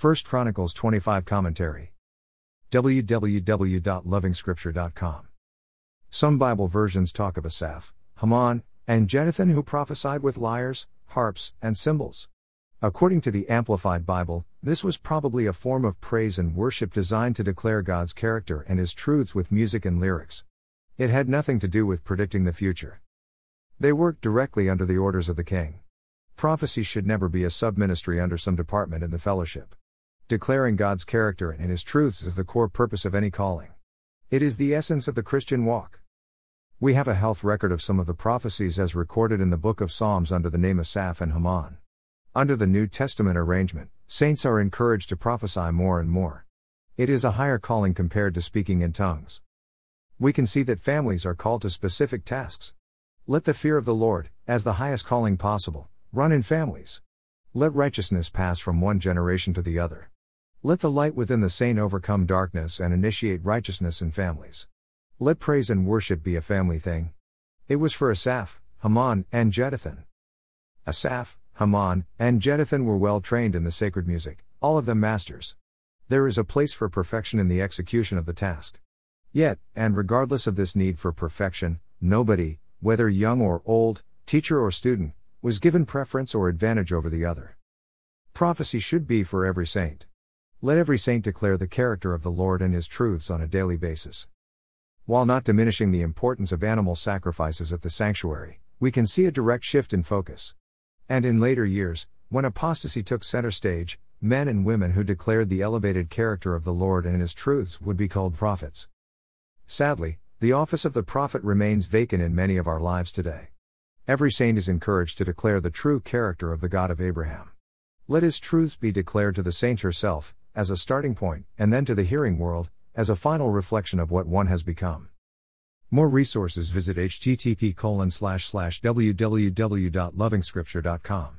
1 Chronicles 25 Commentary. www.lovingscripture.com. Some Bible versions talk of Asaph, Heman, and Jeduthun who prophesied with lyres, harps, and cymbals. According to the Amplified Bible, this was probably a form of praise and worship designed to declare God's character and His truths with music and lyrics. It had nothing to do with predicting the future. They worked directly under the orders of the king. Prophecy should never be a sub ministry under some department in the fellowship. Declaring God's character and His truths is the core purpose of any calling. It is the essence of the Christian walk. We have a health record of some of the prophecies as recorded in the book of Psalms under the name of Asaph and Heman. Under the New Testament arrangement, saints are encouraged to prophesy more and more. It is a higher calling compared to speaking in tongues. We can see that families are called to specific tasks. Let the fear of the Lord, as the highest calling possible, run in families. Let righteousness pass from one generation to the other. Let the light within the saint overcome darkness and initiate righteousness in families. Let praise and worship be a family thing. It was for Asaph, Heman, and Jeduthun. Asaph, Heman, and Jeduthun were well trained in the sacred music, all of them masters. There is a place for perfection in the execution of the task. Yet, and regardless of this need for perfection, nobody, whether young or old, teacher or student, was given preference or advantage over the other. Prophecy should be for every saint. Let every saint declare the character of the Lord and his truths on a daily basis. While not diminishing the importance of animal sacrifices at the sanctuary, we can see a direct shift in focus. And in later years, when apostasy took center stage, men and women who declared the elevated character of the Lord and his truths would be called prophets. Sadly, the office of the prophet remains vacant in many of our lives today. Every saint is encouraged to declare the true character of the God of Abraham. Let his truths be declared to the saint herself, as a starting point, and then to the hearing world, as a final reflection of what one has become. More resources visit http www.lovingscripture.com.